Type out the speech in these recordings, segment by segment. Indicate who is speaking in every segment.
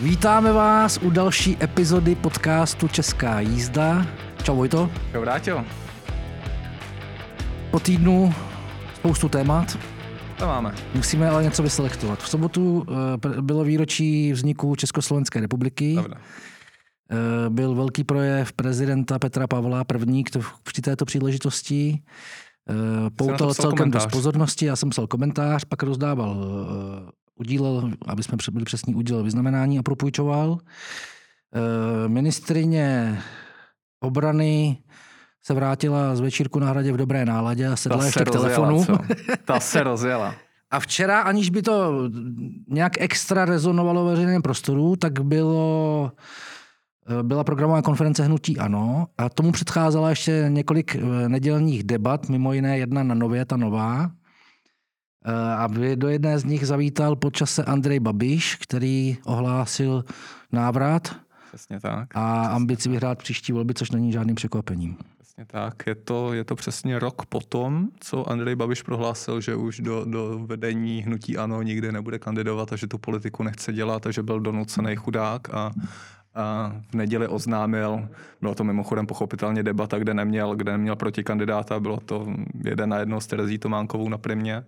Speaker 1: Vítáme vás u další epizody podcastu Česká jízda. Čau Vojto.
Speaker 2: Čau Vrátil.
Speaker 1: Po týdnu spoustu témat.
Speaker 2: To máme.
Speaker 1: Musíme ale něco vyselektovat. V sobotu uh, bylo výročí vzniku Československé republiky.
Speaker 2: Dobře.
Speaker 1: Uh, byl velký projev prezidenta Petra Pavla první k to, při této příležitosti. Uh, poutal celkem komentář. dost pozornosti, já jsem psal komentář, pak rozdával, udílel, aby jsme byli přesní, udělal vyznamenání a propůjčoval. Uh, ministrině obrany se vrátila z večírku na hradě v dobré náladě a sedla ještě k telefonu. Co?
Speaker 2: Ta se rozjela.
Speaker 1: A včera, aniž by to nějak extra rezonovalo ve veřejném prostoru, tak bylo, byla programová konference Hnutí Ano a tomu předcházela ještě několik eh, nedělních debat, mimo jiné jedna na Nově, ta nová. Eh, a do jedné z nich zavítal počase Andrej Babiš, který ohlásil návrat
Speaker 2: Přesně tak.
Speaker 1: a ambici vyhrát příští volby, což není žádným překvapením.
Speaker 2: Přesně tak. Je to, je to přesně rok potom, co Andrej Babiš prohlásil, že už do, do vedení hnutí ANO nikdy nebude kandidovat a že tu politiku nechce dělat a že byl donucený chudák a, a v neděli oznámil, bylo to mimochodem pochopitelně debata, kde neměl, kde neměl protikandidáta, bylo to jeden na jedno s Terezí Tománkovou na primě,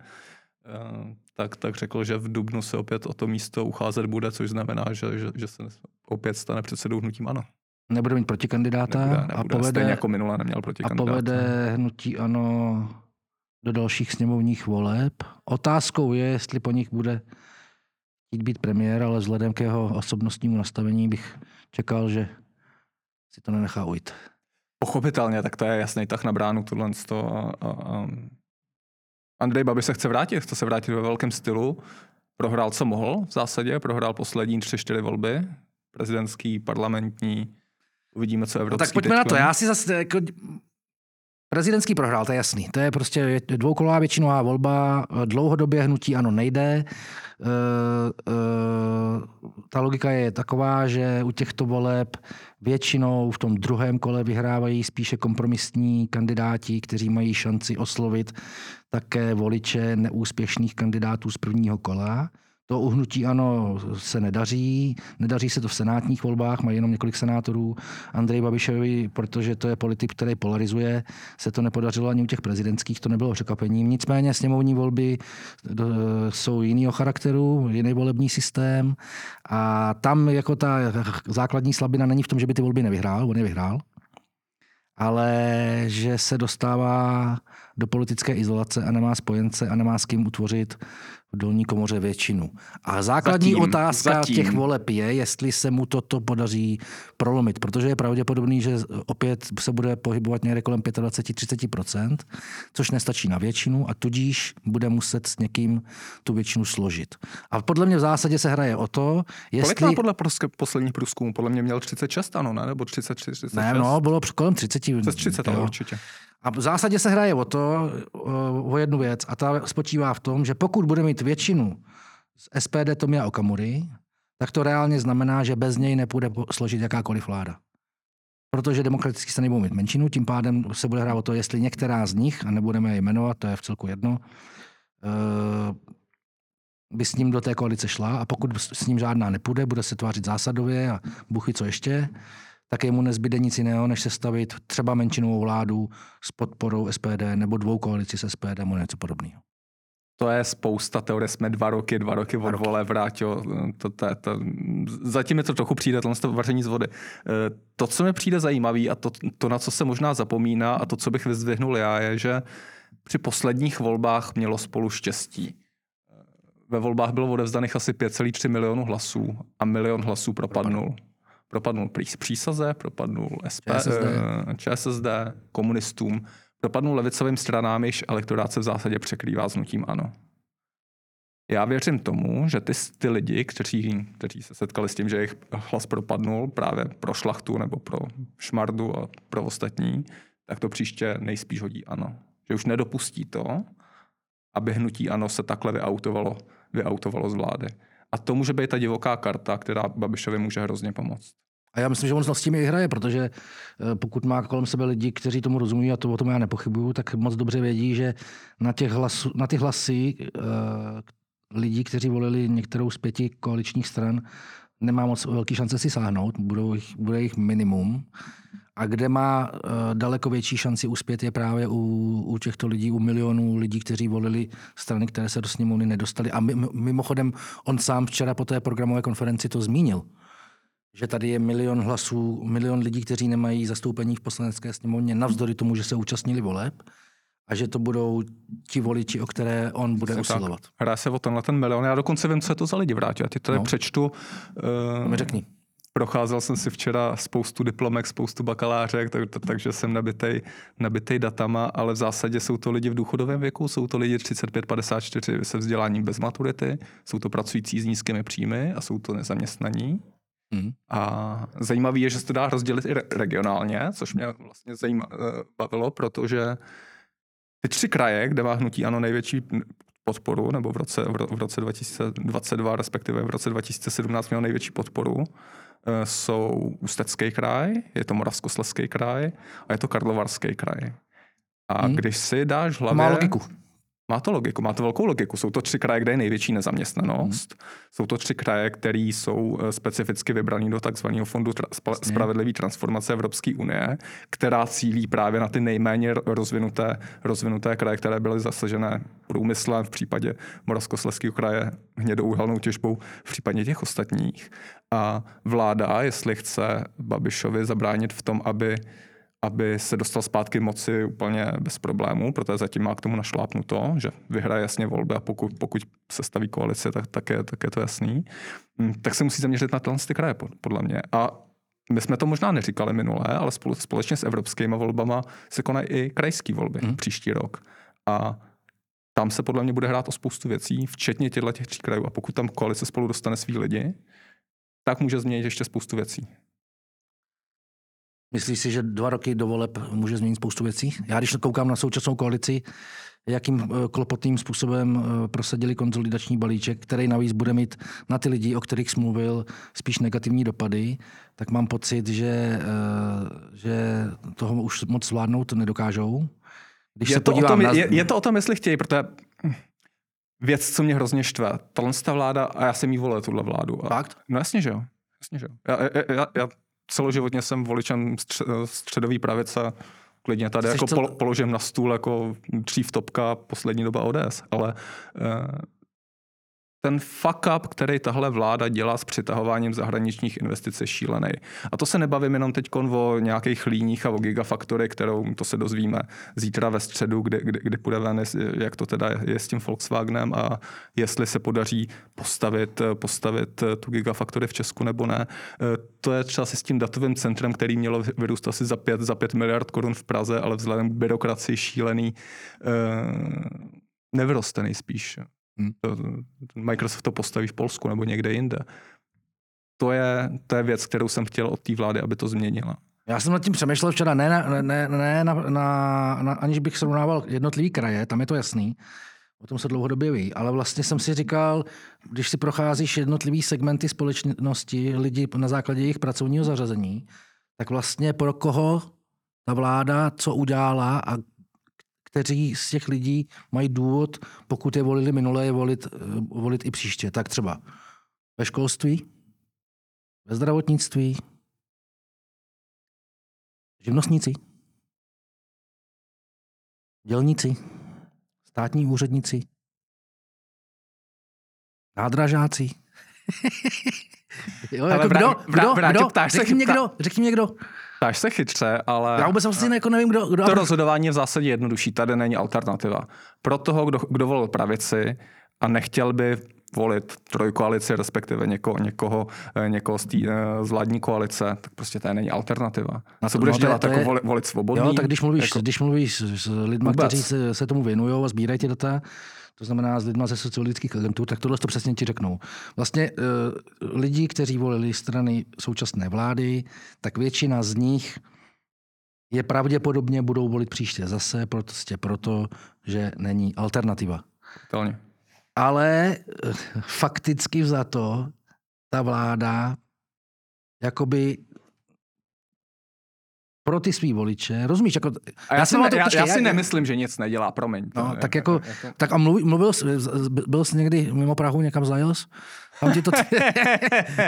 Speaker 2: tak, tak řekl, že v Dubnu se opět o to místo ucházet bude, což znamená, že, že, že se opět stane předsedou hnutím ANO
Speaker 1: nebude mít protikandidáta
Speaker 2: nebude, nebude.
Speaker 1: a povede,
Speaker 2: Stejně jako minule neměl protikandidáta.
Speaker 1: A povede hnutí ano do dalších sněmovních voleb. Otázkou je, jestli po nich bude chtít být premiér, ale vzhledem k jeho osobnostnímu nastavení bych čekal, že si to nenechá ujít.
Speaker 2: Pochopitelně, tak to je jasný tah na bránu tohle. A, a, a Andrej Babi se chce vrátit, chce se vrátit ve velkém stylu. Prohrál, co mohl v zásadě, prohrál poslední tři, čtyři volby, prezidentský, parlamentní, Uvidíme, co evropský
Speaker 1: no tak pojďme na to. Já si zase jako, Prezidentský prohrál, to je jasný. To je prostě dvoukolová většinová volba, dlouhodobě hnutí ano nejde. E, e, ta logika je taková, že u těchto voleb většinou v tom druhém kole vyhrávají spíše kompromisní kandidáti, kteří mají šanci oslovit také voliče neúspěšných kandidátů z prvního kola. To uhnutí ano se nedaří, nedaří se to v senátních volbách, mají jenom několik senátorů. Andrej Babišovi, protože to je politik, který polarizuje, se to nepodařilo ani u těch prezidentských, to nebylo překvapením. Nicméně sněmovní volby jsou jiného charakteru, jiný volební systém a tam jako ta základní slabina není v tom, že by ty volby nevyhrál, on je vyhrál, ale že se dostává do politické izolace a nemá spojence a nemá s kým utvořit v dolní komoře většinu. A základní zatím, otázka zatím. těch voleb je, jestli se mu toto podaří prolomit, protože je pravděpodobný, že opět se bude pohybovat někde kolem 25-30%, což nestačí na většinu a tudíž bude muset s někým tu většinu složit. A podle mě v zásadě se hraje o to, jestli...
Speaker 2: Kolik má podle posledních průzkumů? Podle mě měl 36, ano, ne? Nebo 33, 36?
Speaker 1: Ne, no, bylo kolem 30.
Speaker 2: Přes 30, jo. určitě.
Speaker 1: A v zásadě se hraje o to, o jednu věc, a ta spočívá v tom, že pokud bude mít většinu z SPD Tomia Okamury, tak to reálně znamená, že bez něj nepůjde složit jakákoliv vláda. Protože demokraticky se nebudou mít menšinu, tím pádem se bude hrát o to, jestli některá z nich, a nebudeme je jmenovat, to je v celku jedno, eh, by s ním do té koalice šla a pokud s ním žádná nepůjde, bude se tvářit zásadově a buchy co ještě, tak mu nezbyde nic jiného, než sestavit třeba menšinovou vládu s podporou SPD nebo dvou koalici s SPD nebo něco podobného.
Speaker 2: To je spousta teorie, jsme dva roky, dva roky od vole, vrátil. To, to, to, zatím je to trochu přijde, to vaření z vody. Eh, to, co mi přijde zajímavé a to, to, na co se možná zapomíná a to, co bych vyzdvihnul já, je, že při posledních volbách mělo spolu štěstí. Ve volbách bylo odevzdaných asi 5,3 milionů hlasů a milion hlasů propadnul propadnul přísaze, propadnul SP, ČSSD. Eh, ČSSD, komunistům, propadnul levicovým stranám, jež elektorát se v zásadě překrývá s nutím ano. Já věřím tomu, že ty, ty lidi, kteří, kteří se setkali s tím, že jejich hlas propadnul právě pro šlachtu nebo pro šmardu a pro ostatní, tak to příště nejspíš hodí ano. Že už nedopustí to, aby hnutí ano se takhle vyautovalo, vyautovalo z vlády. A to může být ta divoká karta, která Babišovi může hrozně pomoct.
Speaker 1: A já myslím, že on s tím i hraje, protože eh, pokud má kolem sebe lidi, kteří tomu rozumí, a to o tom já nepochybuju, tak moc dobře vědí, že na, těch hlasu, na ty hlasy uh, lidí, kteří volili některou z pěti koaličních stran, nemá moc velký šance si sáhnout, budou jich, bude jich minimum. A kde má uh, daleko větší šanci uspět je právě u, u těchto lidí, u milionů lidí, kteří volili strany, které se do sněmovny nedostali. A mimochodem, on sám včera po té programové konferenci to zmínil, že tady je milion hlasů, milion lidí, kteří nemají zastoupení v poslanecké sněmovně, navzdory tomu, že se účastnili voleb a že to budou ti voliči, o které on bude Jsi usilovat.
Speaker 2: Tak. Hrá se o tenhle ten milion. Já dokonce vím, co je to za lidi vrátí. Já ti tady no. přečtu.
Speaker 1: Uh, mi řekni.
Speaker 2: Procházel jsem si včera spoustu diplomek, spoustu bakalářek, tak, takže jsem nabitej, nabitej datama, ale v zásadě jsou to lidi v důchodovém věku, jsou to lidi 35-54 se vzděláním bez maturity, jsou to pracující s nízkými příjmy a jsou to nezaměstnaní. Mm. A zajímavé je, že se to dá rozdělit i regionálně, což mě vlastně zajíma, eh, bavilo, protože ty tři kraje, kde má hnutí ano největší podporu, nebo v roce, v roce 2022, respektive v roce 2017 měl největší podporu, eh, jsou Ústecký kraj, je to Moravskoslezský kraj a je to Karlovarský kraj. A hmm. když si dáš hlavě...
Speaker 1: Má logiku.
Speaker 2: Má to logiku, má to velkou logiku. Jsou to tři kraje, kde je největší nezaměstnanost. Hmm. Jsou to tři kraje, které jsou eh, specificky vybraný do takzvaného fondu tra- spravedlivé transformace Evropské unie, která cílí právě na ty nejméně rozvinuté, rozvinuté kraje, které byly zasažené průmyslem, v případě Moravskoslezského kraje hnědouhelnou těžbou, v případě těch ostatních. A vláda, jestli chce Babišovi zabránit v tom, aby aby se dostal zpátky moci úplně bez problémů, protože zatím má k tomu našlápnuto, že vyhraje jasně volby a pokud, pokud se staví koalice, tak, tak, je, tak je to jasný. Hm, tak se musí zaměřit na ty kraje, podle mě. A my jsme to možná neříkali minule, ale spolu, společně s evropskými volbama se konají i krajské volby hmm. příští rok. A tam se podle mě bude hrát o spoustu věcí, včetně těchto těch tří krajů. A pokud tam koalice spolu dostane svý lidi, tak může změnit ještě spoustu věcí.
Speaker 1: Myslíš si, že dva roky do voleb může změnit spoustu věcí? Já když koukám na současnou koalici, jakým eh, klopotným způsobem eh, prosadili konzolidační balíček, který navíc bude mít na ty lidi, o kterých smluvil, spíš negativní dopady, tak mám pocit, že, eh, že toho už moc zvládnout nedokážou.
Speaker 2: Když je, se to o tom, na... je, je to o tom, jestli chtějí, protože věc, co mě hrozně štve, tahle vláda, a já jsem jí volil, tuhle vládu. A,
Speaker 1: Fakt?
Speaker 2: No jasně, že jo. Jasně, že jo. Já, já, já, já celoživotně jsem voličem středový pravice, klidně tady jako cel... položím na stůl jako dřív topka poslední doba ODS, ale uh, ten fuck up, který tahle vláda dělá s přitahováním zahraničních investic, je šílený. A to se nebavím jenom teď o nějakých líních a o gigafaktory, kterou to se dozvíme zítra ve středu, kdy, kdy, kdy půjde ven, jak to teda je s tím Volkswagenem a jestli se podaří postavit, postavit tu gigafaktory v Česku nebo ne. To je třeba si s tím datovým centrem, který mělo vyrůst asi za 5, za 5 miliard korun v Praze, ale vzhledem k byrokracii šílený, eh, nevyroste nejspíš. Hmm. Microsoft to postaví v Polsku nebo někde jinde. To je, to je věc, kterou jsem chtěl od té vlády, aby to změnila.
Speaker 1: Já jsem nad tím přemýšlel včera, ne, ne, ne, ne na, na, na, aniž bych srovnával jednotlivý kraje, tam je to jasný, o tom se dlouhodobě ví, ale vlastně jsem si říkal, když si procházíš jednotlivý segmenty společnosti, lidi na základě jejich pracovního zařazení, tak vlastně pro koho ta vláda co udělala a kteří z těch lidí mají důvod, pokud je volili minulé, je volit, eh, volit i příště. Tak třeba ve školství, ve zdravotnictví, živnostníci, dělníci, státní úředníci, nádražáci. jo, jako kdo, kdo, kdo, řekni mě kdo, řekni mě kdo.
Speaker 2: Ptáš se chytře, ale...
Speaker 1: Já vůbec vlastně jako nevím, kdo... kdo
Speaker 2: to rozhodování je v zásadě jednodušší, tady není alternativa. Pro toho, kdo, kdo volil pravici a nechtěl by volit trojkoalici, respektive někoho, někoho, eh, někoho z, tý, eh, z vládní koalice, tak prostě to není alternativa. A co budeš no, dělat? Jako je... volit, volit svobodný?
Speaker 1: Jo, tak když mluvíš, jako... když mluvíš s lidmi, kteří se, se tomu věnují a sbírají ty data, to znamená s lidmi ze sociologických agentů, tak tohle to přesně ti řeknou. Vlastně uh, lidi, kteří volili strany současné vlády, tak většina z nich je pravděpodobně budou volit příště zase prostě proto, že není alternativa.
Speaker 2: Tolně.
Speaker 1: Ale uh, fakticky za to ta vláda jakoby pro ty svý voliče, rozumíš? Jako,
Speaker 2: A já, já, si, ne,
Speaker 1: to-
Speaker 2: já,
Speaker 1: počkej,
Speaker 2: já si nemyslím, že nic nedělá, promiň.
Speaker 1: No,
Speaker 2: je-
Speaker 1: tak jako, tak a mluví, mluvil jsi, byl jsi někdy mimo Prahu někam zajel jsi? Tam ti to, ty,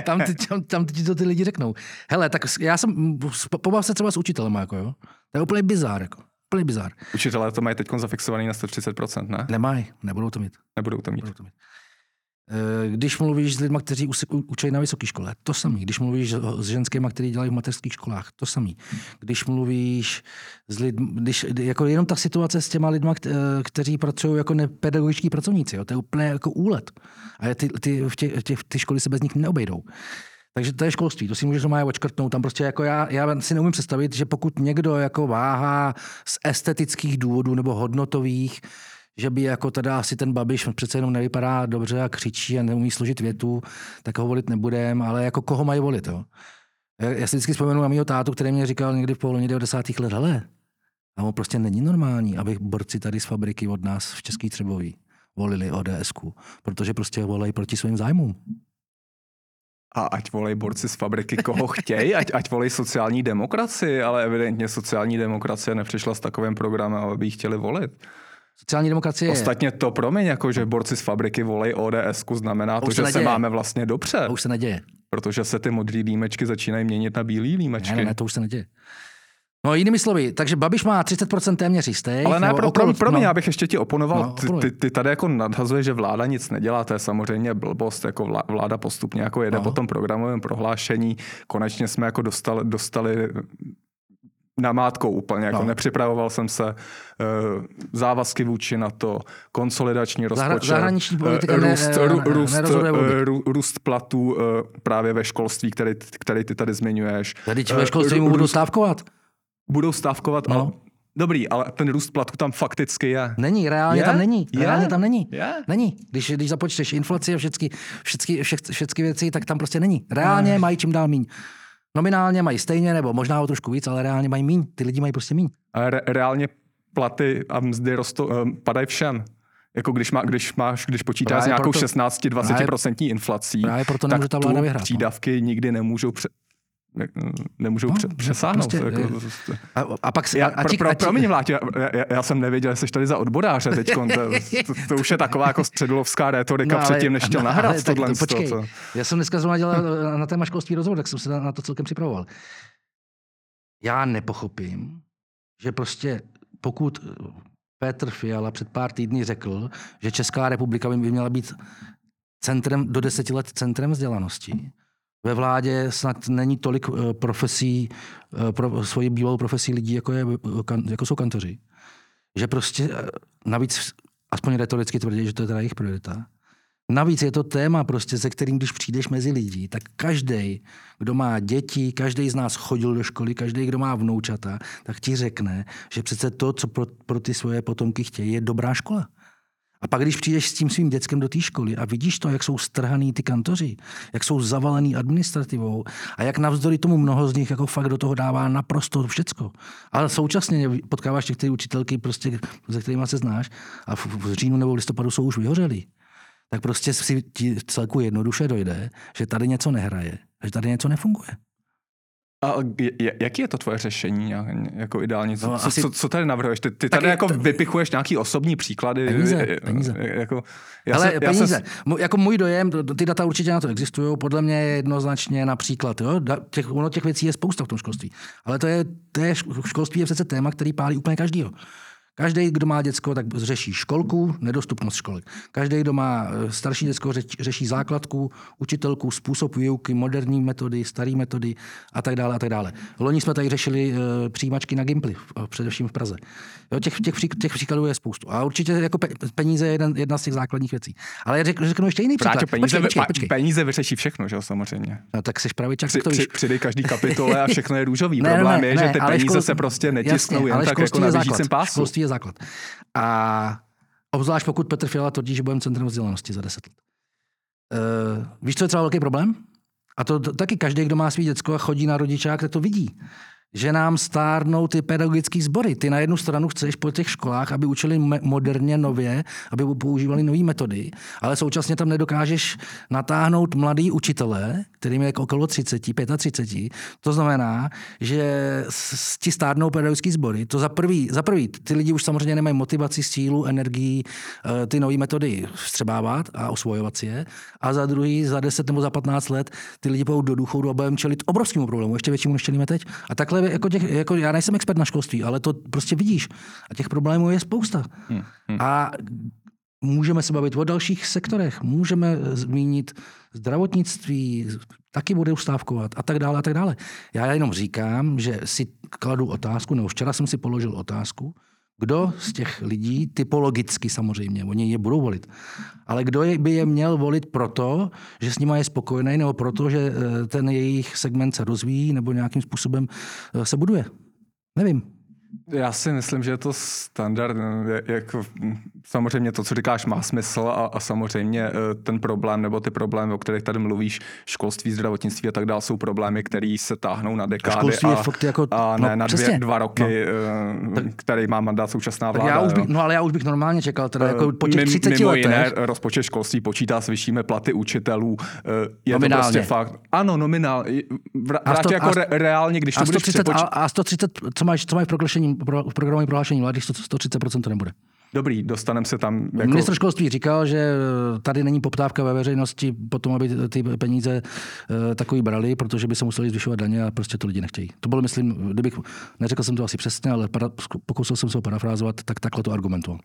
Speaker 1: tam, ti, tam, tam ti to ty lidi řeknou. Hele, tak já jsem, pobav se třeba s učitelem, jako jo. To je úplně bizár, jako. Úplně bizár.
Speaker 2: Učitelé to mají teď zafixovaný na 130%, ne?
Speaker 1: Nemají, nebudou to mít.
Speaker 2: Nebudou to mít.
Speaker 1: Nebudou to mít. Eh, Když mluvíš s lidmi, kteří učí na vysoké škole, to samý. Když mluvíš s ženskými, kteří dělají v mateřských školách, to samý. Když mluvíš s lidmi, když, jako jenom ta situace s těma lidmi, kt- kteří pracují jako nepedagogičtí pracovníci, jo, to je úplně jako úlet. A ty, ty, v tě, tě, ty školy se bez nich neobejdou. Takže to je školství, to si můžeš doma očkrtnout. Tam prostě jako já, já si neumím představit, že pokud někdo jako váhá z estetických důvodů nebo hodnotových, že by jako teda asi ten Babiš přece jenom nevypadá dobře a křičí a neumí složit větu, tak ho volit nebudem, ale jako koho mají volit, jo? Já, si vždycky vzpomenu na mýho tátu, který mě říkal někdy v polovině 90. let, hele, a on prostě není normální, aby borci tady z fabriky od nás v Český Třeboví volili ODSku, protože prostě volají proti svým zájmům.
Speaker 2: A ať volej borci z fabriky, koho chtějí, ať, ať volej sociální demokracii, ale evidentně sociální demokracie nepřišla s takovým programem, aby ji chtěli volit.
Speaker 1: Sociální demokracie je,
Speaker 2: Ostatně to promiň, jako že borci z fabriky volej ODS, znamená to,
Speaker 1: se
Speaker 2: že se
Speaker 1: neděje.
Speaker 2: máme vlastně dobře,
Speaker 1: to už se neděje.
Speaker 2: protože se ty modrý límečky začínají měnit na bílý límečky.
Speaker 1: Ne, ne, to už se neděje. No jinými slovy, takže Babiš má 30% téměř jistých.
Speaker 2: Ale ne, pro,
Speaker 1: okolo-
Speaker 2: pro, promiň,
Speaker 1: no.
Speaker 2: já bych ještě ti oponoval.
Speaker 1: No,
Speaker 2: ty, ty, ty tady jako nadhazuje, že vláda nic nedělá, to je samozřejmě blbost, jako vlá- vláda postupně jako jede
Speaker 1: No.
Speaker 2: po tom programovém prohlášení. Konečně jsme jako dostali, dostali namátkou úplně, jako
Speaker 1: No.
Speaker 2: nepřipravoval jsem se, uh, závazky vůči na to, konsolidační rozpočet,
Speaker 1: zahraniční politika
Speaker 2: eh,
Speaker 1: ne-
Speaker 2: růst,
Speaker 1: ne- ne-
Speaker 2: růst,
Speaker 1: nerozhoduje volby.
Speaker 2: eh, rů- růst platů eh, právě ve školství, který, který ty tady zmiňuješ.
Speaker 1: Tady
Speaker 2: Eh,
Speaker 1: ve školství mu budou
Speaker 2: růst-
Speaker 1: stávkovat.
Speaker 2: Budou stávkovat,
Speaker 1: No.
Speaker 2: ale Dobrý, ale ten růst platu tam fakticky je.
Speaker 1: Není, reálně
Speaker 2: Je?
Speaker 1: tam není.
Speaker 2: Je?
Speaker 1: Reálně tam není.
Speaker 2: Je?
Speaker 1: Není. Když, když započteš inflaci a všechny, všechny, všechny, všechny věci, tak tam prostě není. Reálně mají čím dál míň. Nominálně mají stejně, nebo možná o trošku víc, ale reálně mají míň. Ty lidi mají prostě míň.
Speaker 2: A re, reálně platy a mzdy rostou, um, padají všem. Jako když, má, když, máš, když počítáš s nějakou
Speaker 1: proto-
Speaker 2: 16-20% inflací,
Speaker 1: Právě proto
Speaker 2: tak
Speaker 1: ta vláda vyhrát. no.
Speaker 2: přídavky nikdy nemůžou pře, ne, nemůžou
Speaker 1: No,
Speaker 2: pře, přesáhnout.
Speaker 1: prostě,
Speaker 2: jako,
Speaker 1: eh, A, a pak se...
Speaker 2: já,
Speaker 1: a,
Speaker 2: pro, pro, promiň, Vláďo, já, já, jsem nevěděl, jsi tady za odboráře teď. To, to, to, už je taková jako středolovská rétorika no, předtím, než chtěl
Speaker 1: no,
Speaker 2: nahrát
Speaker 1: ale
Speaker 2: tohle.
Speaker 1: to Počkej,
Speaker 2: to.
Speaker 1: já jsem dneska zrovna dělal eh, na téma školství rozhovor, tak jsem se na na to celkem připravoval. Já nepochopím, že prostě pokud eh, Petr Fiala před pár týdny řekl, že Česká republika by měla být centrem, do deseti let centrem vzdělanosti. Ve vládě snad není tolik eh, profesí, eh, pro svoji bývalou profesí lidí, jako, je, eh, jako jsou kantoři. Že prostě navíc, aspoň retoricky tvrdí, že to je teda jejich priorita. Navíc je to téma, prostě, se kterým, když přijdeš mezi lidi, tak každý, kdo má děti, každý z nás chodil do školy, každý, kdo má vnoučata, tak ti řekne, že přece to, co pro, pro ty svoje potomky chtějí, je dobrá škola. A pak, když přijdeš s tím svým dětskem do té školy a vidíš to, jak jsou strhaný ty kantoři, jak jsou zavalený administrativou a jak navzdory tomu mnoho z nich jako fakt do toho dává naprosto všecko. Ale současně potkáváš některé učitelky, prostě, se kterými se znáš a v, v říjnu nebo v listopadu jsou už vyhořelí tak prostě si ti celku jednoduše dojde, že tady něco nehraje, že tady něco nefunguje.
Speaker 2: A je- jaký je to tvoje řešení jako ideální? Co,
Speaker 1: No, asi-
Speaker 2: co, co tady navrhuješ? Ty, ty tady jako
Speaker 1: to-
Speaker 2: vypichuješ nějaký osobní příklady.
Speaker 1: Peníze, peníze.
Speaker 2: Jako, já
Speaker 1: Ale peníze,
Speaker 2: Já
Speaker 1: Mu- jako můj dojem, ty data určitě na to existují, podle mě je jednoznačně například, jo, těch, ono těch věcí je spousta v tom školství, ale to je, to je, školství je přece téma, který pálí úplně každýho. Každý, kdo má děcko, tak řeší školku, nedostupnost školek. Každý, kdo má eh, starší děcko, řeší základku, učitelku, způsob výuky, moderní metody, staré metody a tak dále a tak dále. Loni jsme tady řešili uh, přijímačky na Gimply, v- především v Praze. Jo, těch, těch, těch příkladů je spoustu. A určitě jako pe- peníze je jeden, jedna z těch základních věcí. Ale já řek, řeknu ještě jiný příklad.
Speaker 2: Práťo, peníze,
Speaker 1: počkej, počkej, počkej.
Speaker 2: peníze vyřeší všechno, že jo, samozřejmě.
Speaker 1: No, tak jsi pravičák,
Speaker 2: Při,
Speaker 1: tak to
Speaker 2: při,
Speaker 1: víš.
Speaker 2: přidej každý kapitole a všechno je růžový.
Speaker 1: Ne, ne,
Speaker 2: Problém
Speaker 1: ne,
Speaker 2: je, že
Speaker 1: ne,
Speaker 2: ty peníze
Speaker 1: škol-
Speaker 2: se prostě netisknou
Speaker 1: Jasně,
Speaker 2: jen tak jako na
Speaker 1: základ.
Speaker 2: pásu.
Speaker 1: Školství je základ. A obzvlášť pokud Petr Fiala tvrdí, že budeme centrem vzdělanosti za 10 let. Uh, víš, co je třeba velký problém? A to, taky každý, kdo má svý děcko a chodí na rodičák, tak to vidí. Že nám stárnou ty pedagogické sbory. Ty na jednu stranu chceš po těch školách, aby učili moderně, nově, aby používali nové metody, ale současně tam nedokážeš natáhnout mladý učitele, kterým je okolo 30, 35. To znamená, že ti stárnou pedagogický sbory, to za prvý, za prvý, ty lidi už samozřejmě nemají motivaci, sílu, energii, eh, ty nové metody vstřebávat a osvojovat si je. A za druhý, za 10 nebo za 15 let, ty lidi půjdou do důchodu a budeme čelit obrovskému problému, ještě většímu, než čelíme teď. A takhle, jako, těch, jako já nejsem expert na školství, ale to prostě vidíš. A těch problémů je spousta. Hmm, hmm. A můžeme se bavit o dalších sektorech, můžeme zmínit zdravotnictví, taky bude ustávkovat a tak dále a tak dále. Já jenom říkám, že si kladu otázku, nebo včera jsem si položil otázku, kdo z těch lidí, typologicky samozřejmě, oni je budou volit, ale kdo by je měl volit proto, že s nimi je spokojený, nebo proto, že eh, ten jejich segment se rozvíjí, nebo nějakým způsobem eh, se buduje. Nevím.
Speaker 2: Já si myslím, že je to standard. Jako, samozřejmě to, co říkáš, má smysl a, a samozřejmě eh, ten problém nebo ty problémy, o kterých tady mluvíš, školství, zdravotnictví a tak dále, jsou problémy, které se táhnou na dekády a,
Speaker 1: a, fakt jako,
Speaker 2: a ne no, na dvě, dva roky, no. Eh, který má mandát současná vláda.
Speaker 1: Já už bych, no ale já už bych normálně čekal, teda jako po těch 30 Mimo letech. Jiné,
Speaker 2: rozpočet školství počítá s vyššími platy učitelů. Je nominálně. to prostě fakt. Ano, nominál. Vrátě jako re, reálně, když to budeš
Speaker 1: 130, a, a 130, co máš, co máš v pro, v programovém prohlášení vlády 130% to nebude.
Speaker 2: Dobrý, dostaneme se tam. Jako...
Speaker 1: Ministr školství říkal, že tady není poptávka ve veřejnosti potom, aby ty peníze uh, takový brali, protože by se museli zvyšovat daně a prostě to lidi nechtějí. To bylo, myslím, kdybych, neřekl jsem to asi přesně, ale pokusil jsem se ho parafrázovat, tak takhle to argumentoval.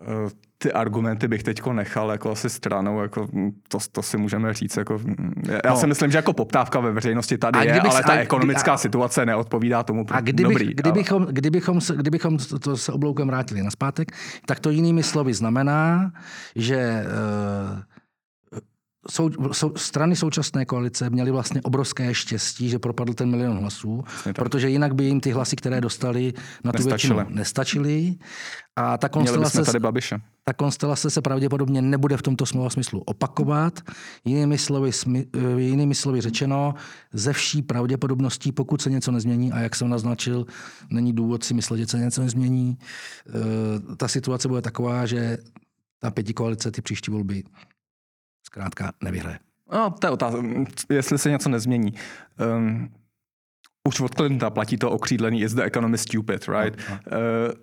Speaker 2: Eh, ty argumenty bych teď nechal jako asi stranou, jako hm, to, to si můžeme říct. Jako, hm, já no. si myslím, že jako poptávka ve veřejnosti tady a je, ale ta a, ekonomická a, situace neodpovídá tomu.
Speaker 1: A kdybych, dobrý, kdybychom, ale... kdybychom, kdybychom to se obloukem vrátili na zpátek, tak to jinými slovy znamená, že uh, sou, sou, strany současné koalice měly vlastně obrovské štěstí, že propadl ten milion hlasů, protože jinak by jim ty hlasy, které dostali na tu nestačily. většinu, nestačily. A ta konstelace,
Speaker 2: tady Babiše.
Speaker 1: ta konstelace se pravděpodobně nebude v tomto slova smyslu opakovat. Jinými slovy, smy, eh, jinými slovy řečeno, ze vší pravděpodobností, pokud se něco nezmění, a jak jsem naznačil, není důvod si myslet, že se něco nezmění, eh, ta situace bude taková, že ta pěti koalice ty příští volby zkrátka nevyhraje.
Speaker 2: No, to je otázka, jestli se něco nezmění. Um, už od Clintona platí to okřídlený is the economy stupid, right? No, no. Uh,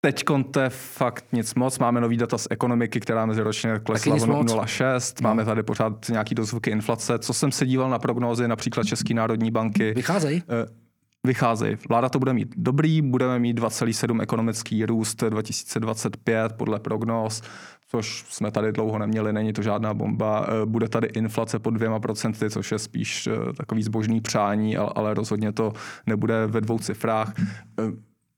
Speaker 2: Teď to je fakt nic moc. Máme nový data z ekonomiky, která meziročně klesla o 0,6. Máme no. tady pořád nějaký dozvuky inflace. Co jsem se díval na prognózy například České národní banky.
Speaker 1: Vycházejí? Uh,
Speaker 2: vycházejí. Vláda to bude mít dobrý, budeme mít 2,7 ekonomický růst 2025 podle prognóz což jsme tady dlouho neměli, není to žádná bomba. Eh, bude tady inflace pod dvěma procenty, což je spíš eh, takový zbožný přání, ale rozhodně to nebude ve dvou cifrách. Eh,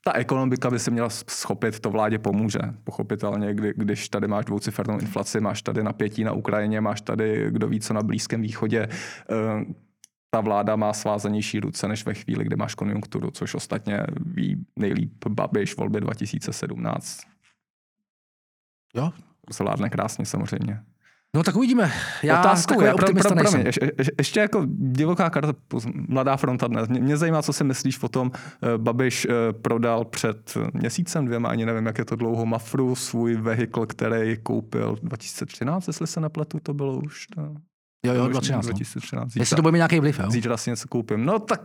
Speaker 2: ta ekonomika by se měla schopit, to vládě pomůže. Pochopitelně, kdy, když tady máš dvoucifernou inflaci, máš tady napětí na Ukrajině, máš tady kdo ví co na Blízkém východě, ta vláda má svázanější ruce než ve chvíli, kdy máš konjunkturu, což ostatně ví nejlíp Babiš v volbě 2017.
Speaker 1: Jo,
Speaker 2: zvládne krásně samozřejmě.
Speaker 1: No tak uvidíme. Já Otázku je, pro, pro, pro mě,
Speaker 2: ještě, ještě jako divoká karta, mladá fronta dnes. Mě, mě zajímá, co si myslíš o tom, uh, Babiš uh, prodal před měsícem, dvěma, ani nevím, jak je to dlouho, Mafru, svůj vehikl, který koupil 2013, jestli se nepletu, to bylo už. To,
Speaker 1: jo, jo, 2013. 2013. Zítra, jestli to bude mít nějaký vliv, jo?
Speaker 2: Zítra si něco koupím. No tak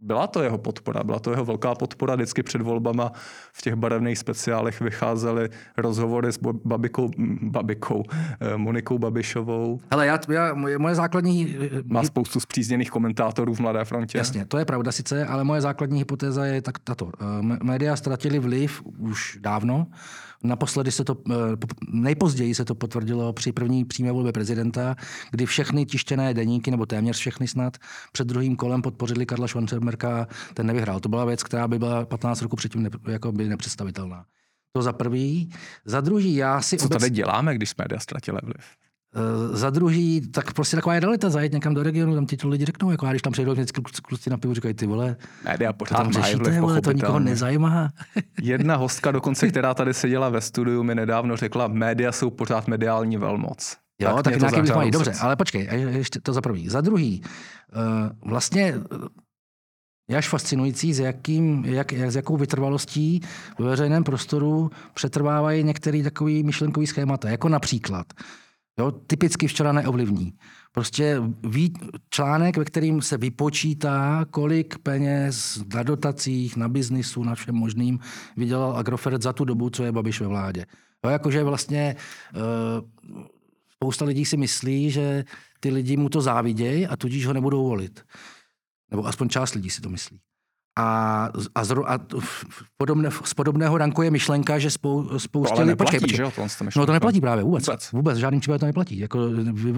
Speaker 2: byla to jeho podpora, byla to jeho velká podpora. Vždycky před volbama v těch barevných speciálech vycházely rozhovory s Babikou, Babikou eh, Monikou Babišovou.
Speaker 1: Ale já, já, moje základní...
Speaker 2: Má spoustu zpřízněných komentátorů v Mladé frontě.
Speaker 1: Jasně, to je pravda sice, ale moje základní hypotéza je tak tato. Eh, média ztratili vliv už dávno. Naposledy se to, eh, nejpozději se to potvrdilo při první přímé volbě prezidenta, kdy všechny tištěné deníky, nebo téměř všechny snad, před druhým kolem podpořili Karla Schwarzenberga, ten nevyhrál. To byla věc, která by byla 15 roku předtím ne, jako by nepředstavitelná. To za prvý. Za druhý, já si...
Speaker 2: Co obec... tady děláme, když média ztratili vliv?
Speaker 1: Uh, za druhý, tak prostě taková je realita, zajet někam do regionu, tam ti to lidi řeknou, jako já když tam přejdou vždycky kluci na pivu, říkají ty vole,
Speaker 2: Média pořád
Speaker 1: tam řešíte, vole, to nikoho nezajímá.
Speaker 2: Jedna hostka dokonce, která tady seděla ve studiu, mi nedávno řekla, média jsou pořád mediální velmoc.
Speaker 1: Jo, tak, tak nějaký bych mají, dobře, ale počkej, ještě to za prvý. Za druhý, uh, vlastně je až fascinující, s, jakým, jak, jak, s jakou vytrvalostí v veřejném prostoru přetrvávají některé takové myšlenkové schémata. Jako například, Jo, typicky včera neovlivní. Prostě ví, článek, ve kterým se vypočítá, kolik peněz na dotacích, na biznisu, na všem možným vydělal Agrofert za tu dobu, co je Babiš ve vládě. Jo, jakože vlastně uh, spousta lidí si myslí, že ty lidi mu to závidějí a tudíž ho nebudou volit. Nebo aspoň část lidí si to myslí. A, a, zro, a podobné, z podobného ranku je myšlenka, že spou, spoustě
Speaker 2: lidí...
Speaker 1: Počkej,
Speaker 2: počkej. Že
Speaker 1: jo, to no to neplatí právě vůbec. Vůbec, vůbec žádným případem to neplatí. Jako,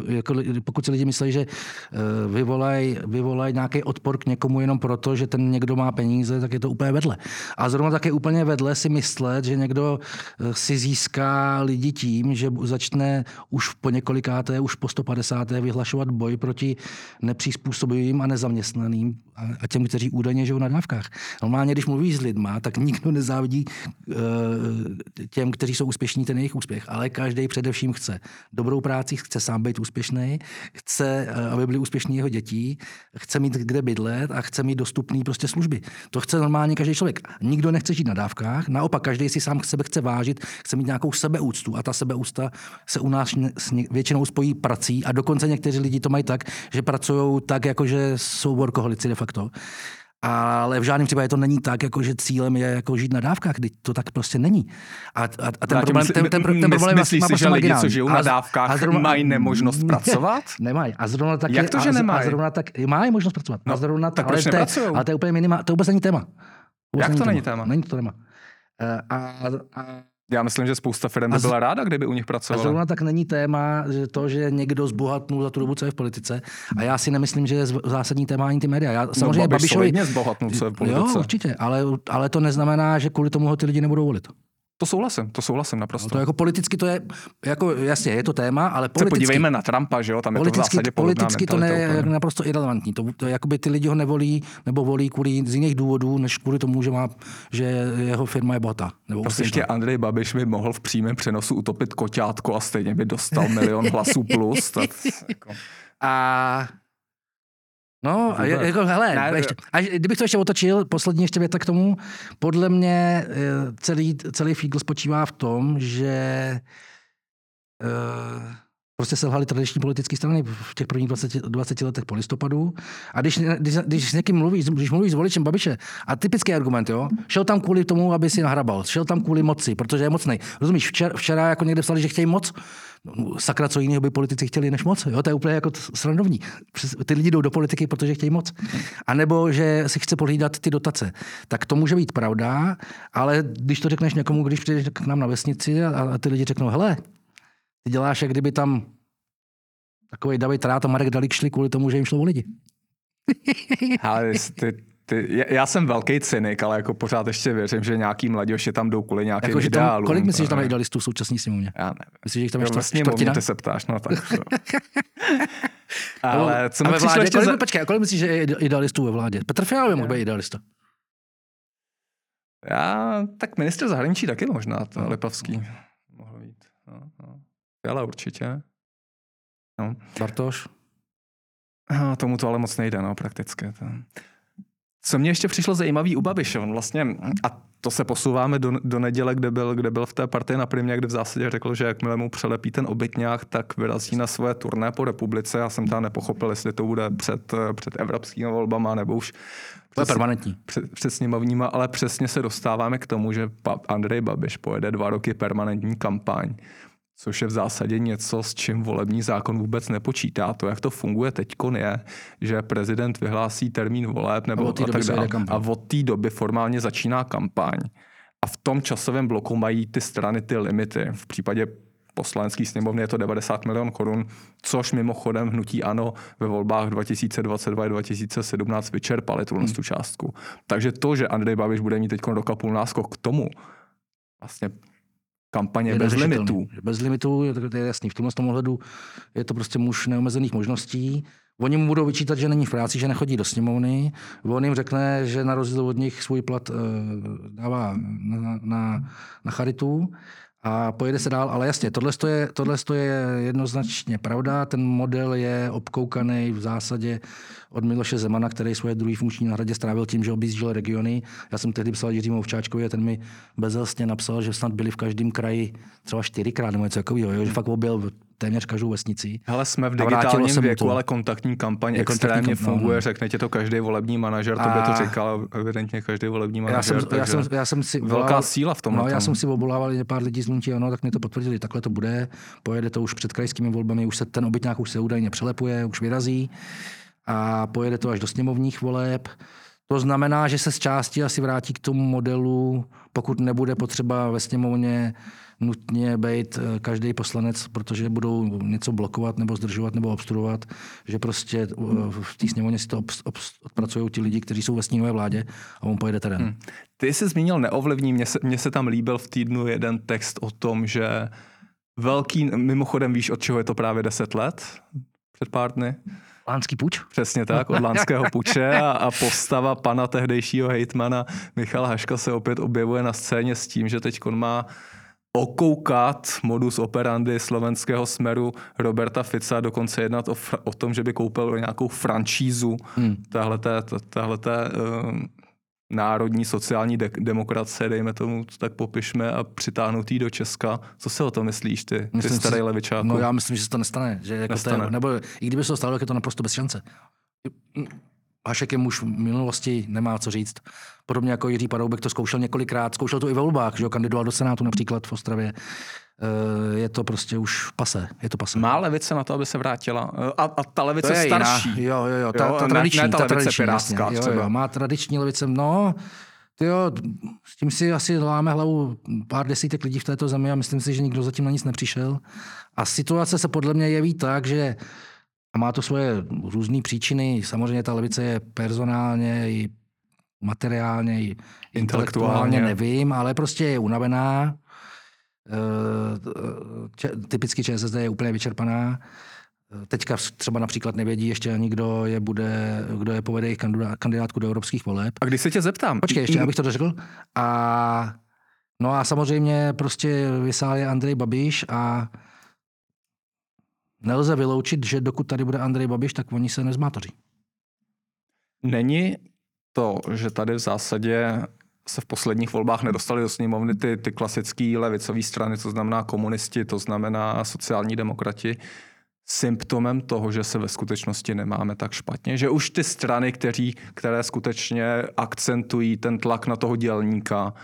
Speaker 1: jako, pokud si lidi myslí, že uh, vyvolají vyvolaj nějaký odpor k někomu jenom proto, že ten někdo má peníze, tak je to úplně vedle. A zrovna také úplně vedle si myslet, že někdo uh, si získá lidi tím, že začne už po několikáté, už po 150. vyhlašovat boj proti nepřizpůsobivým a nezaměstnaným a těm, kteří údajně žijou na dávkách. Normálně, když mluví s lidma, tak nikdo nezávidí uh, těm, kteří jsou úspěšní, ten jejich úspěch, ale každý především chce dobrou práci, chce sám být úspěšný, chce, uh, aby byli úspěšní jeho děti, chce mít kde bydlet a chce mít dostupné prostě služby. To chce normálně každý člověk. Nikdo nechce žít na dávkách, naopak každý si sám sebe chce vážit, chce mít nějakou sebeúctu a ta sebeúcta se u nás většinou spojí prací a dokonce někteří lidi to mají tak, že pracují tak, jako že jsou workoholici de facto. Ale v žádném případě to není tak, jako že cílem je jako žít na dávkách, když to tak prostě není. A, a, a ten, problém, ten, ten, ten, problém
Speaker 2: myslíš má si, prostě že lidi, co žijou na dávkách, a zrovna, mají nemožnost ne, pracovat?
Speaker 1: Nemají. A zrovna tak
Speaker 2: Jak to, že nemají?
Speaker 1: A zrovna tak, mají možnost pracovat.
Speaker 2: No,
Speaker 1: a zrovna,
Speaker 2: tak ale proč
Speaker 1: to, ale to je úplně minimální, to vůbec není téma.
Speaker 2: Vůbec Jak to není téma?
Speaker 1: Není to téma. Uh, a, a
Speaker 2: já myslím, že spousta firm by byla ráda, kdyby u nich pracovala.
Speaker 1: A zrovna tak není téma, že to, že někdo zbohatnul za tu dobu, co je v politice. A já si nemyslím, že je zásadní téma ani ty média. Já,
Speaker 2: no, samozřejmě no, Babišovi... zbohatnul, co je v politice.
Speaker 1: Jo, určitě, ale, ale to neznamená, že kvůli tomu ho ty lidi nebudou volit.
Speaker 2: To souhlasím, to souhlasím naprosto. No
Speaker 1: to jako politicky to je, jako jasně, je to téma, ale politicky...
Speaker 2: Se podívejme na Trumpa, že jo, tam je
Speaker 1: politicky,
Speaker 2: to v zásadě
Speaker 1: Politicky to je naprosto irrelevantní. To, to jakoby ty lidi ho nevolí, nebo volí kvůli z jiných důvodů, než kvůli tomu, že, má, že jeho firma je bohatá. Nebo
Speaker 2: prostě ještě Andrej Babiš by mohl v přímém přenosu utopit koťátko a stejně by dostal milion hlasů plus. Tak, jako...
Speaker 1: A No, a jako, hele, ne, ještě, a kdybych to ještě otočil, poslední ještě věta k tomu, podle mě eh, celý, celý Fígl spočívá v tom, že uh, prostě selhali tradiční politické strany v těch prvních 20, 20 letech po listopadu. A když, když, když s někým mluvíš, když mluvíš s voličem Babiše, a typický argument, jo, šel tam kvůli tomu, aby si nahrabal, šel tam kvůli moci, protože je mocný. Rozumíš, včera, včera jako někde psali, že chtějí moc, no, sakra, co jiného by politici chtěli než moc. Jo? To je úplně jako srandovní. Ty lidi jdou do politiky, protože chtějí moc. A nebo že si chce pohlídat ty dotace. Tak to může být pravda, ale když to řekneš někomu, když přijdeš k nám na vesnici a, a ty lidi řeknou, hele, ty děláš, jak kdyby tam takový David Rát a Marek Dalík šli kvůli tomu, že jim šlo o lidi.
Speaker 2: Ale ty, ty, já jsem velký cynik, ale jako pořád ještě věřím, že nějaký mladioši tam jdou kvůli nějakým jako, ideálům.
Speaker 1: Kolik myslíš, že tam je idealistů v současné sněmovně?
Speaker 2: Já nevím.
Speaker 1: Myslíš, že tam je
Speaker 2: čtvrt, vlastně čtvrtina? Ty se ptáš, no tak. ale co mi
Speaker 1: vládě, ještě kolik, za... Počkej, kolik myslíš, že je idealistů ve vládě? Petr Fiala by mohl být idealista.
Speaker 2: Já, tak minister zahraničí taky možná, to no. Lipavský. Fiala určitě.
Speaker 1: No. Bartoš?
Speaker 2: No, tomu to ale moc nejde, no, prakticky. To. Co mě ještě přišlo zajímavý u Babiše, on vlastně, a to se posouváme do, do neděle, kde byl, kde byl v té partii na Primě, kde v zásadě řekl, že jakmile mu přelepí ten obytňák, tak vyrazí na svoje turné po republice. Já jsem tam nepochopil, jestli to bude před, před evropskými volbama nebo už
Speaker 1: to je permanentní.
Speaker 2: Před, před sněmovníma, ale přesně se dostáváme k tomu, že Andrej Babiš pojede dva roky permanentní kampaň což je v zásadě něco, s čím volební zákon vůbec nepočítá. To, jak to funguje teď, je, že prezident vyhlásí termín voleb nebo a, tak dále, a od té doby formálně začíná kampaň. A v tom časovém bloku mají ty strany ty limity. V případě poslanecký sněmovny je to 90 milion korun, což mimochodem hnutí ANO ve volbách 2022 a 2017 vyčerpali tu hmm. částku. Takže to, že Andrej Babiš bude mít teď roka půl náskok k tomu, vlastně kampaně bez limitů.
Speaker 1: Bez limitů, je, to je jasný. V tomhle tom ohledu je to prostě muž neomezených možností. Oni mu budou vyčítat, že není v práci, že nechodí do sněmovny. On jim řekne, že na rozdíl od nich svůj plat uh, dává na, na, na charitu a pojede se dál. Ale jasně, tohle je, tohle je jednoznačně pravda. Ten model je obkoukaný v zásadě od Miloše Zemana, který svoje druhý funkční náhradě strávil tím, že objížděl regiony. Já jsem tehdy psal Jiřímu Ovčáčkovi a ten mi bezelstně napsal, že snad byli v každém kraji třeba čtyřikrát nebo něco takového, že fakt objel téměř každou vesnici.
Speaker 2: Ale jsme v digitálním věku, ale kontaktní kampaň je extrémně kontaktní funguje, no, no. řekne ti to každý volební manažer, to by to říkal evidentně každý volební manažer.
Speaker 1: Já jsem, já jsem, já jsem si
Speaker 2: velká volal, síla v tom.
Speaker 1: No, já jsem si obolával pár lidí z Nutí, ano, tak mi to potvrdili, takhle to bude, pojede to už před krajskými volbami, už se ten obytňák už se údajně přelepuje, už vyrazí a pojede to až do sněmovních voleb. To znamená, že se z části asi vrátí k tomu modelu, pokud nebude potřeba ve sněmovně nutně být eh, každý poslanec, protože budou něco blokovat nebo zdržovat nebo obstruovat, že prostě eh, v té sněmovně si to odpracují ti lidi, kteří jsou ve snínové vládě a on pojede terén. Hmm.
Speaker 2: Ty jsi zmínil neovlivní, mně se, mně se tam líbil v týdnu jeden text o tom, že velký, mimochodem víš, od čeho je to právě 10 let? Před pár dny?
Speaker 1: Lánský puč?
Speaker 2: Přesně tak, od Lánského puče a, a postava pana tehdejšího hejtmana Michala Haška se opět objevuje na scéně s tím, že teď má okoukat modus operandi slovenského smeru Roberta Fica, dokonce jednat o, o tom, že by koupil nějakou franšízu hmm. téhleté, téhleté uh, národní sociální de- demokracie, dejme tomu, tak popišme a přitáhnutý do Česka. Co si o to myslíš ty, ty myslím starý si, levičáku?
Speaker 1: No já myslím, že se to nestane. Že jako nestane. To je, nebo i kdyby se to stalo, tak je to naprosto bez šance. Hašek je muž v minulosti, nemá co říct. Podobně jako Jiří Paroubek to zkoušel několikrát, zkoušel to i ve volbách, že jo, kandidoval do Senátu například v Ostravě. Eh, je to prostě už pase. Je to pase.
Speaker 2: Má levice na to, aby se vrátila? Eh, a, a ta levice to je starší?
Speaker 1: Jiná. Jo, jo, jo. Ta, jo, ta tradiční. Ne, ne
Speaker 2: ta,
Speaker 1: ta
Speaker 2: levice tradiční, pirátská
Speaker 1: jo, jo, má tradiční levice. No, ty jo, s tím si asi láme hlavu pár desítek lidí v této zemi a myslím si, že nikdo zatím na nic nepřišel. A situace se podle mě jeví tak, že a má to svoje různé příčiny. Samozřejmě ta levice je personálně i materiálně i intelektuálně nevím, ale prostě je unavená. E, typicky ČSSD je úplně vyčerpaná. Teďka třeba například nevědí ještě ani, kdo je, bude, kdo je povede jejich kandidátku do evropských voleb.
Speaker 2: A když se tě zeptám.
Speaker 1: Počkej, ještě, abych to dořekl. A, no a samozřejmě prostě vysál je Andrej Babiš a nelze vyloučit, že dokud tady bude Andrej Babiš, tak oni se nezmátoří.
Speaker 2: Není to, že tady v zásadě se v posledních volbách nedostali do sněmovny ty, ty klasické levicové strany, to znamená komunisti, to znamená sociální demokrati, symptomem toho, že se ve skutečnosti nemáme tak špatně, že už ty strany, kteří, které skutečně akcentují ten tlak na toho dělníka,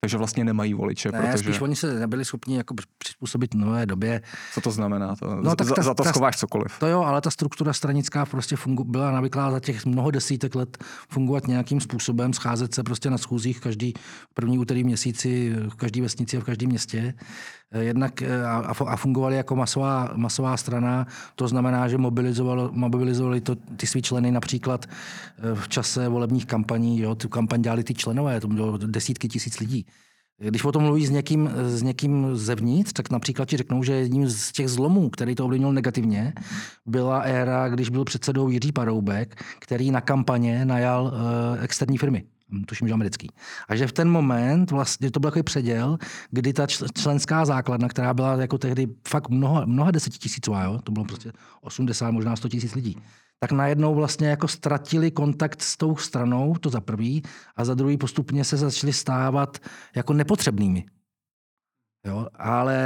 Speaker 2: takže vlastně nemají voliče.
Speaker 1: Ne, protože... spíš oni se nebyli schopni jako přizpůsobit nové době.
Speaker 2: Co to znamená? To, no, tak za, ta, za to ta, schováš cokoliv.
Speaker 1: To jo, ale ta struktura stranická prostě fungu, byla navyklá za těch mnoho desítek let fungovat nějakým způsobem, scházet se prostě na schůzích každý první úterý měsíci v každé vesnici a v každém městě. Eh, jednak eh, a, fungovali jako masová, masová strana, to znamená, že mobilizovalo, mobilizovali to, ty svý členy například eh, v čase volebních kampaní, jo, tu kampaň dělali ty členové, to bylo desítky tisíc lidí. Když o tom mluví s někým, s někým zevnitř, tak například ti řeknou, že jedním z těch zlomů, který to ovlivnil negativně, byla éra, když byl předsedou Jiří Paroubek, který na kampaně najal externí firmy. Hm, tuším, že americký. A že v ten moment, vlastně to byl takový předěl, kdy ta členská základna, která byla jako tehdy fakt mnoha, mnoha desetitisícová, jo? to bylo prostě 80, možná 100 tisíc lidí, tak najednou vlastně jako ztratili kontakt s tou stranou, to za prvý, a za druhý postupně se začali stávat jako nepotřebnými. Jo, ale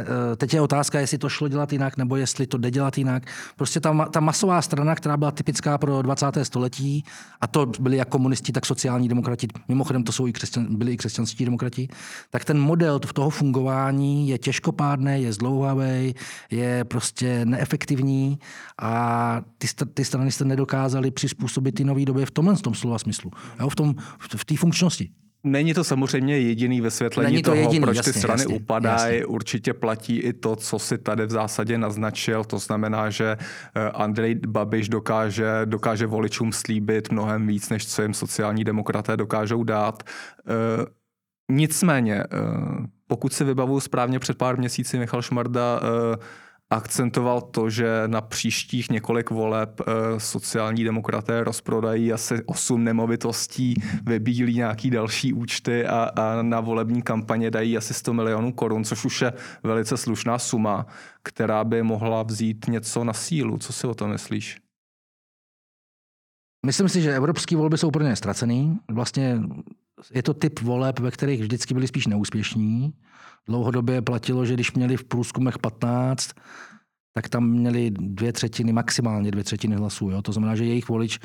Speaker 1: eh, teď je otázka, jestli to šlo dělat jinak, nebo jestli to jde dělat jinak. Prostě ta, ta masová strana, která byla typická pro 20. století, a to byli jak komunisti, tak sociální demokrati, mimochodem to jsou i křesťan, byli i křesťanští demokrati, tak ten model v toho fungování je těžkopádný, je zdlouhavý, je prostě neefektivní a ty, ty strany se nedokázaly přizpůsobit ty nové době v tomhle tom slova smyslu, jo, v té v, v funkčnosti.
Speaker 2: Není to samozřejmě jediný vysvětlení Není to toho, jediný, proč jasně, ty strany jasně, upadají. Jasně. Určitě platí i to, co si tady v zásadě naznačil. To znamená, že eh, Andrej Babiš dokáže, dokáže voličům slíbit mnohem víc, než co jim sociální demokraté dokážou dát. Eh, nicméně, eh, pokud si vybavuju správně před pár měsíci Michal Šmarda akcentoval to, že na příštích několik voleb eh, sociální demokraté rozprodají asi 8 nemovitostí, vybílí nějaký další účty a, a na volební kampaně dají asi 100 milionů korun, což už je velice slušná suma, která by mohla vzít něco na sílu. Co si o tom myslíš?
Speaker 1: Myslím si, že evropské volby jsou pro ně ztracený. Vlastně je to typ voleb, ve kterých vždycky byli spíš neúspěšní. Dlouhodobě platilo, že když měli v průzkumech 15, tak tam měli dvě třetiny, maximálně dvě třetiny hlasů. Jo? To znamená, že jejich volič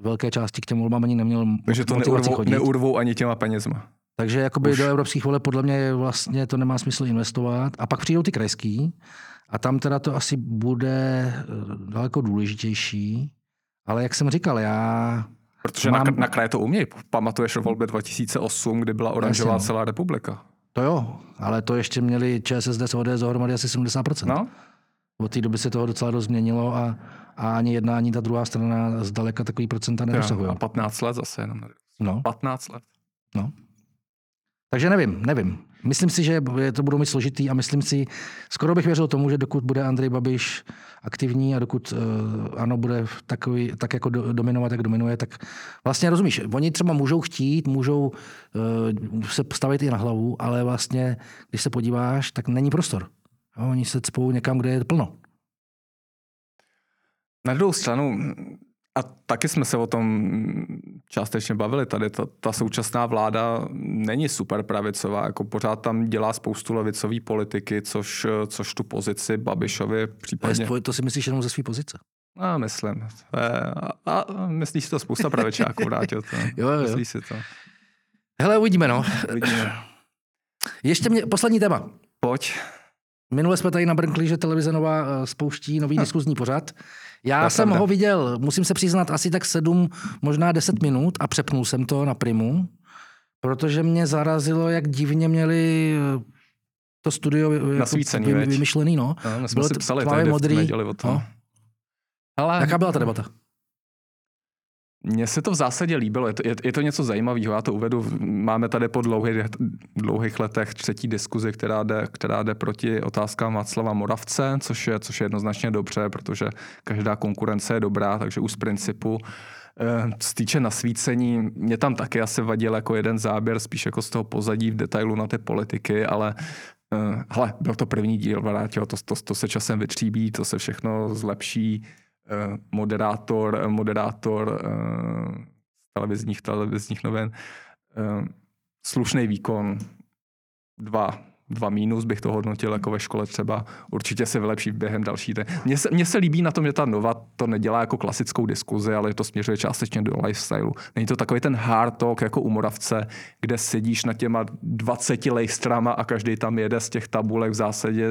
Speaker 1: velké části k těm volbám ani neměl
Speaker 2: Takže to neurvou, neurvou ani těma penězma.
Speaker 1: Takže jakoby Už. do evropských voleb podle mě vlastně to nemá smysl investovat. A pak přijdou ty krajský a tam teda to asi bude eh, daleko důležitější. Ale jak jsem říkal, já...
Speaker 2: Protože mám... na, na kraje to umějí. Pamatuješ o volbě 2008, kdy byla oranžová Jasně, no. celá republika.
Speaker 1: To jo, ale to ještě měli ČSSD s ODS dohromady asi 70%. No. Od té doby se toho docela dost změnilo a, a ani jedna, ani ta druhá strana zdaleka takový procenta nedosahují.
Speaker 2: A 15 let zase jenom.
Speaker 1: No.
Speaker 2: 15 let.
Speaker 1: No. Takže nevím, nevím. Myslím si, že to budou mít složitý a myslím si, skoro bych věřil tomu, že dokud bude Andrej Babiš aktivní a dokud uh, ano, bude takový, tak jako do, dominovat, jak dominuje, tak vlastně rozumíš, oni třeba můžou chtít, můžou uh, se stavit i na hlavu, ale vlastně, když se podíváš, tak není prostor. Oni se cpou někam, kde je plno.
Speaker 2: Na druhou stranu, a taky jsme se o tom částečně bavili tady. Ta, ta současná vláda není super pravicová, jako pořád tam dělá spoustu levicové politiky, což, což tu pozici Babišovi případně...
Speaker 1: To, to si myslíš jenom ze své pozice?
Speaker 2: A myslím. A, a myslíš si to spousta pravičáků, vrátil to.
Speaker 1: jo, jo.
Speaker 2: Myslíš si to.
Speaker 1: Hele, uvidíme, no. Uvidíme. Ještě mě, poslední téma.
Speaker 2: Pojď.
Speaker 1: Minule jsme tady nabrnkli, že televize Nová eh, spouští nový hm. diskuzní pořad. Já jsem pravda. ho viděl, musím se přiznat, asi tak sedm, možná deset minut a přepnul jsem to na primu, protože mě zarazilo, jak divně měli eh, to studio
Speaker 2: jako
Speaker 1: vy, vymyšlený. No.
Speaker 2: No, my jsme Bylo si psali, tady modrý. O tom. No.
Speaker 1: Ale... Jaká byla ta debata?
Speaker 2: Mně se to v zásadě líbilo, je to, je, je to něco zajímavého, já to uvedu, máme tady po dlouhých, dlouhých letech třetí diskuzi, která jde, která jde proti otázkám Václava Moravce, což je, což je jednoznačně dobře, protože každá konkurence je dobrá, takže už z principu eh, týče nasvícení, mě tam taky asi vadil jako jeden záběr, spíš jako z toho pozadí v detailu na ty politiky, ale uh, hele, byl to první díl, to, to, to se časem vytříbí, to se všechno zlepší. Eh, moderátor, eh, moderátor eh, televizních, televizních novin. Slušný výkon, dva dva mínus bych to hodnotil jako ve škole třeba. Určitě se vylepší během další. Mně se, mně se líbí na tom, že ta Nova to nedělá jako klasickou diskuzi, ale to směřuje částečně do lifestylu. Není to takový ten hard talk jako u Moravce, kde sedíš na těma 20 lejstrama a každý tam jede z těch tabulek v zásadě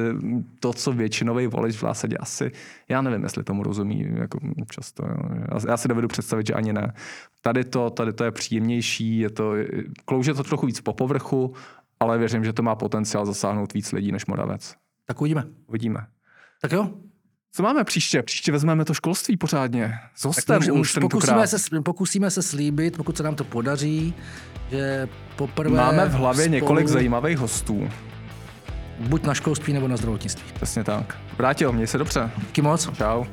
Speaker 2: to, co většinový volič v zásadě asi, já nevím, jestli tomu rozumí jako často. Jo. Já si dovedu představit, že ani ne. Tady to, tady to je příjemnější, je to, klouže to trochu víc po povrchu, ale věřím, že to má potenciál zasáhnout víc lidí než Moravec.
Speaker 1: Tak uvidíme.
Speaker 2: Uvidíme.
Speaker 1: Tak jo.
Speaker 2: Co máme příště? Příště vezmeme to školství pořádně. S hostem
Speaker 1: už, už pokusíme se, pokusíme se slíbit, pokud se nám to podaří, že poprvé
Speaker 2: Máme v hlavě spolu... několik zajímavých hostů.
Speaker 1: Buď na školství nebo na zdravotnictví.
Speaker 2: Přesně tak. Vrátil, měj se dobře.
Speaker 1: Díky moc.
Speaker 2: Čau.